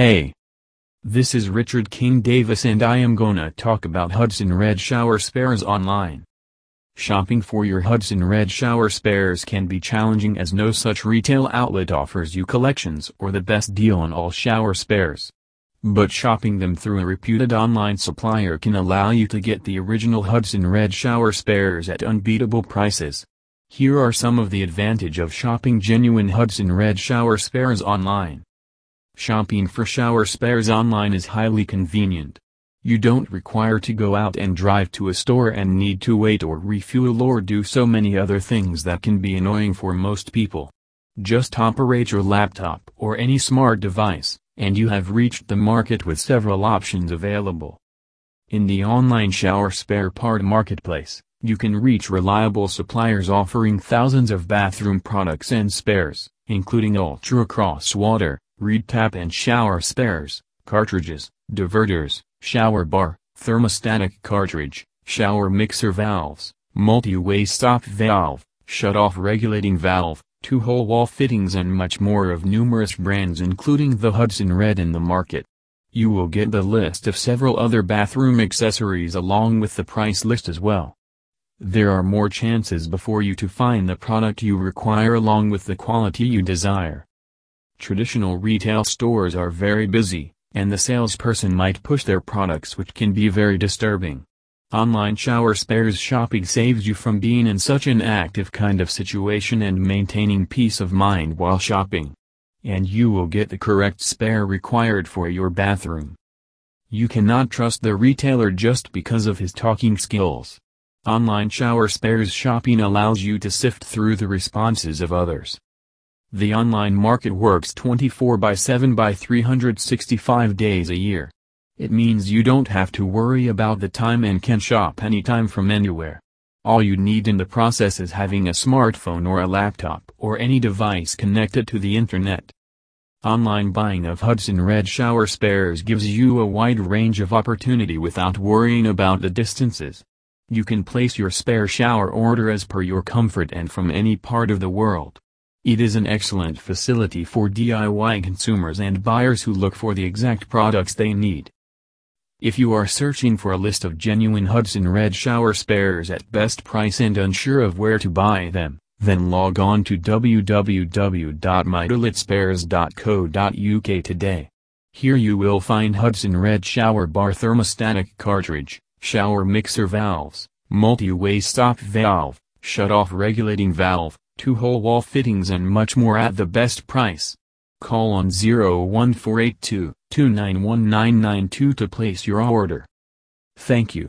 Hey. This is Richard King Davis and I am gonna talk about Hudson Reed Shower Spares online. Shopping for your Hudson Reed shower spares can be challenging as no such retail outlet offers you collections or the best deal on all shower spares. But shopping them through a reputed online supplier can allow you to get the original Hudson Reed shower spares at unbeatable prices. Here are some of the advantage of shopping genuine Hudson Reed shower spares online. Shopping for shower spares online is highly convenient. You don't require to go out and drive to a store and need to wait or refuel or do so many other things that can be annoying for most people. Just operate your laptop or any smart device, and you have reached the market with several options available. In the online shower spare part marketplace, you can reach reliable suppliers offering thousands of bathroom products and spares, including Ultra Crosswater, Reed Tap and Shower Spares, cartridges, diverters, shower bar, thermostatic cartridge, shower mixer valves, multi-way stop valve, shut-off regulating valve, two-hole wall fittings and much more of numerous brands including the Hudson Reed in the market. You will get the list of several other bathroom accessories along with the price list as well. There are more chances before you to find the product you require along with the quality you desire. Traditional retail stores are very busy, and the salesperson might push their products which can be very disturbing. Online shower spares shopping saves you from being in such an active kind of situation and maintaining peace of mind while shopping. And you will get the correct spare required for your bathroom. You cannot trust the retailer just because of his talking skills. Online shower spares shopping allows you to sift through the responses of others. The online market works 24 by 7 by 365 days a year. It means you don't have to worry about the time and can shop anytime from anywhere. All you need in the process is having a smartphone or a laptop or any device connected to the internet. Online buying of Hudson Reed shower spares gives you a wide range of opportunity without worrying about the distances. You can place your spare shower order as per your comfort and from any part of the world. It is an excellent facility for DIY consumers and buyers who look for the exact products they need. If you are searching for a list of genuine Hudson Reed shower spares at best price and unsure of where to buy them, then log on to www.mytoiletspares.co.uk today. Here you will find Hudson Reed shower bar thermostatic cartridge, shower mixer valves, multi-way stop valve, shut-off regulating valve, two-hole wall fittings and much more at the best price. Call on 01482 291992 to place your order. Thank you.